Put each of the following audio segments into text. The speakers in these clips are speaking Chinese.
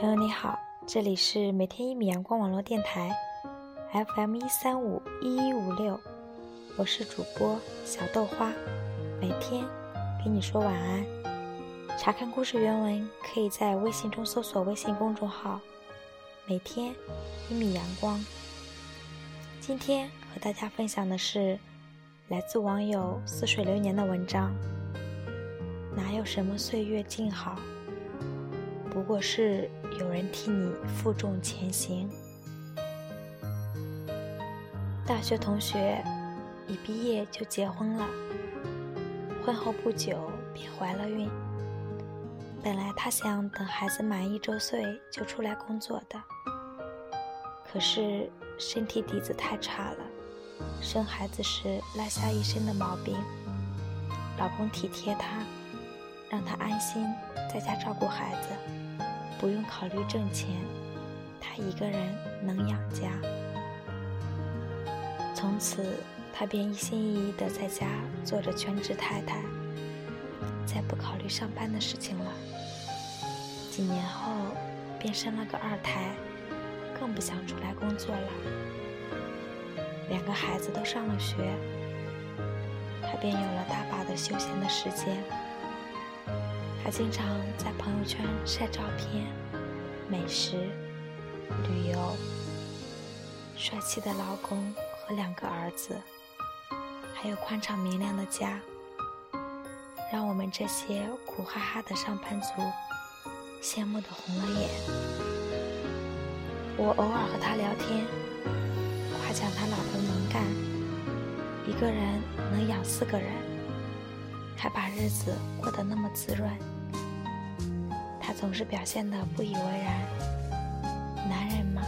朋友你好，这里是每天一米阳光网络电台，FM 一三五一一五六，我是主播小豆花，每天给你说晚安。查看故事原文，可以在微信中搜索微信公众号“每天一米阳光”。今天和大家分享的是来自网友似水流年的文章。哪有什么岁月静好，不过是有人替你负重前行。大学同学一毕业就结婚了，婚后不久便怀了孕。本来他想等孩子满一周岁就出来工作的，可是身体底子太差了，生孩子时落下一身的毛病。老公体贴她。让她安心在家照顾孩子，不用考虑挣钱，他一个人能养家。从此，他便一心一意的在家做着全职太太，再不考虑上班的事情了。几年后，便生了个二胎，更不想出来工作了。两个孩子都上了学，他便有了大把的休闲的时间。她经常在朋友圈晒照片、美食、旅游、帅气的老公和两个儿子，还有宽敞明亮的家，让我们这些苦哈哈的上班族羡慕的红了眼。我偶尔和她聊天，夸奖她老公能干，一个人能养四个人，还把日子过得那么滋润。他总是表现的不以为然。男人嘛，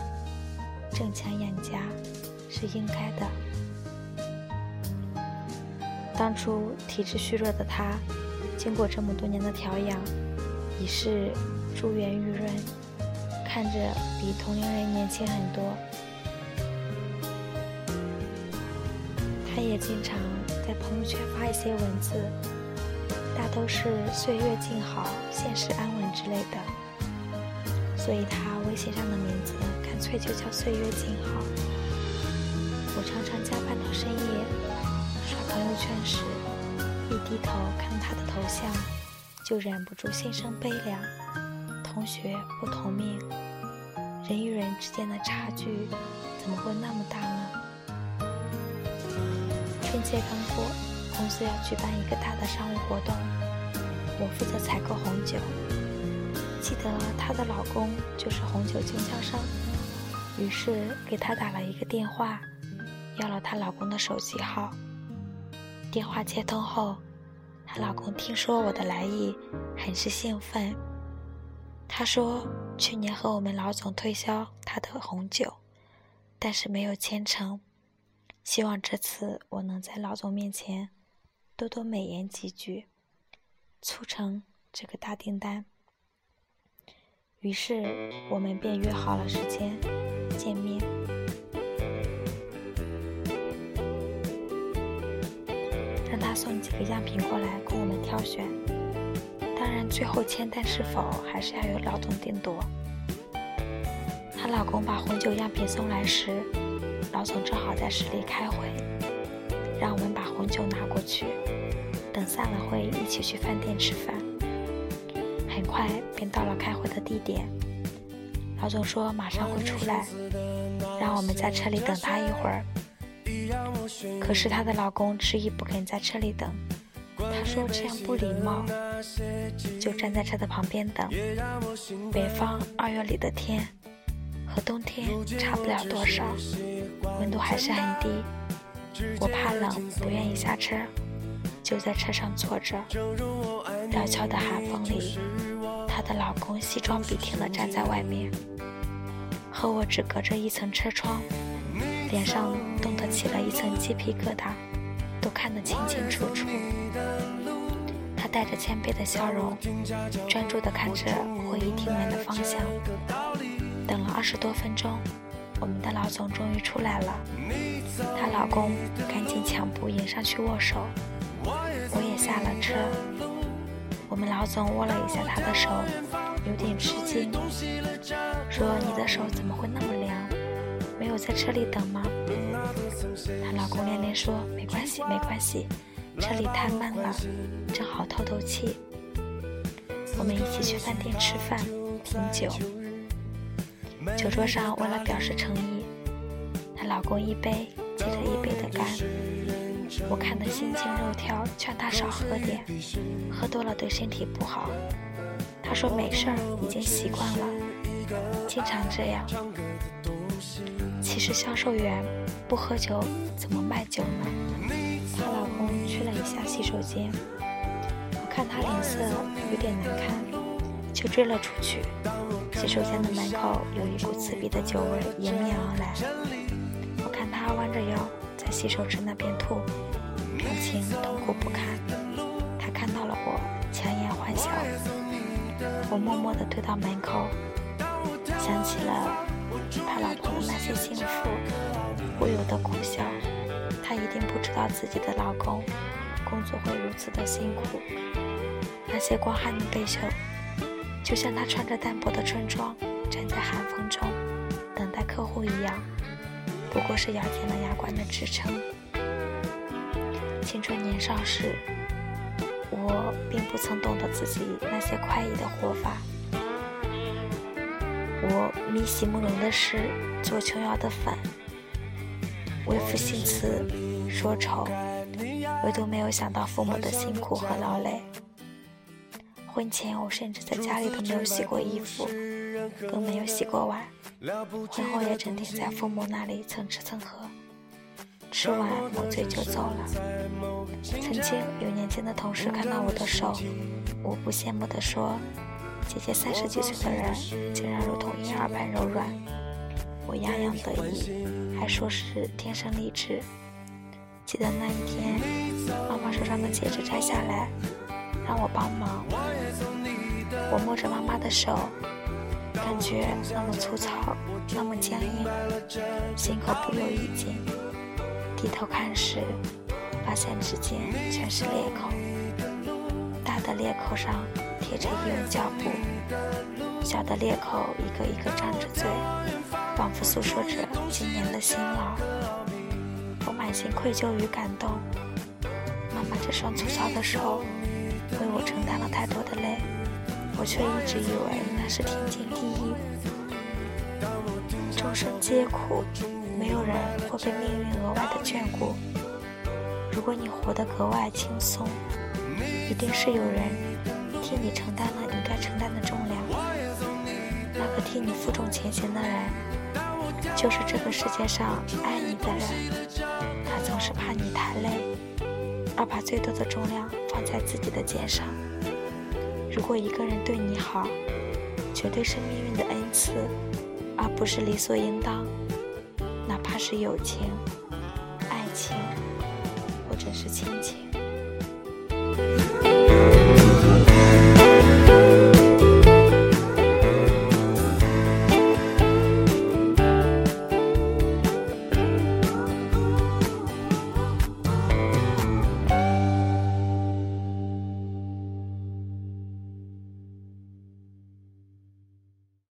挣钱养家是应该的。当初体质虚弱的他，经过这么多年的调养，已是珠圆玉润，看着比同龄人年轻很多。他也经常在朋友圈发一些文字。大都是岁月静好，现实安稳之类的，所以他微信上的名字干脆就叫岁月静好。我常常加班到深夜，刷朋友圈时，一低头看他的头像，就忍不住心生悲凉。同学不同命，人与人之间的差距怎么会那么大呢？春节刚过。公司要举办一个大的商务活动，我负责采购红酒。记得她的老公就是红酒经销商，于是给她打了一个电话，要了她老公的手机号。电话接通后，她老公听说我的来意，很是兴奋。他说去年和我们老总推销他的红酒，但是没有签成，希望这次我能在老总面前。多多美言几句，促成这个大订单。于是我们便约好了时间见面，让他送几个样品过来供我们挑选。当然，最后签单是否还是要由老总定夺。她老公把红酒样品送来时，老总正好在市里开会。让我们把红酒拿过去，等散了会一起去饭店吃饭。很快便到了开会的地点，老总说马上会出来，让我们在车里等他一会儿。可是她的老公执意不肯在车里等，他说这样不礼貌，就站在车的旁边等。北方二月里的天和冬天差不了多少，温度还是很低。我怕冷，不愿意下车，就在车上坐着。料峭的寒风里，她的老公西装笔挺地站在外面，和我只隔着一层车窗，脸上冻得起了一层鸡皮疙瘩，都看得清清楚楚。他带着谦卑的笑容，专注地看着会议厅门的方向。等了二十多分钟。我们的老总终于出来了，她老公赶紧抢步迎上去握手，我也下了车。我们老总握了一下她的手，有点吃惊，说：“你的手怎么会那么凉？没有在车里等吗？”她老公连连说：“没关系，没关系，车里太闷了，正好透透气。”我们一起去饭店吃饭、品酒。酒桌上，为了表示诚意，她老公一杯接着一杯的干。我看得心惊肉跳，劝她少喝点，喝多了对身体不好。她说没事儿，已经习惯了，经常这样。其实销售员不喝酒怎么卖酒呢？她老公去了一下洗手间。我看他脸色有点难看，就追了出去。洗手间的门口有一股刺鼻的酒味迎面而来。我看他弯着腰在洗手池那边吐，表情痛苦不堪。他看到了我，强颜欢笑。我默默地退到门口，想起了他老婆的那些幸福，不由得苦笑。他一定不知道自己的老公工作会如此的辛苦。那些光寒的背袖，就像他穿着单薄的春装，站在寒风中等待客户一样，不过是咬紧了牙关的支撑。青春年少时，我并不曾懂得自己那些快意的活法。我迷席慕容的诗，做琼瑶的粉，为赋新词，说愁，唯独没有想到父母的辛苦和劳累。婚前我甚至在家里都没有洗过衣服，更没有洗过碗。婚后也整天在父母那里蹭吃蹭喝，吃完抹嘴就走了。曾经有年轻的同事看到我的手，无不羡慕地说：“姐姐三十几岁的人，竟然如同婴儿般柔软。”我洋洋得意，还说是天生丽质。记得那一天，妈妈手上的戒指摘下来。让我帮忙，我摸着妈妈的手，感觉那么粗糙，那么僵硬，心口不由一紧。低头看时，发现指尖全是裂口，大的裂口上贴着医用胶布，小的裂口一个一个张着嘴，仿佛诉说着今年的辛劳。我满心愧疚与感动，妈妈这双粗糙的手。为我承担了太多的累，我却一直以为那是天经地义。众生皆苦，没有人会被命运额外的眷顾。如果你活得格外轻松，一定是有人替你承担了你该承担的重量。那个替你负重前行的人，就是这个世界上爱你的人。他总是怕你太累。而把最多的重量在自己的肩上。如果一个人对你好，绝对是命运的恩赐，而不是理所应当。哪怕是友情、爱情，或者是亲情。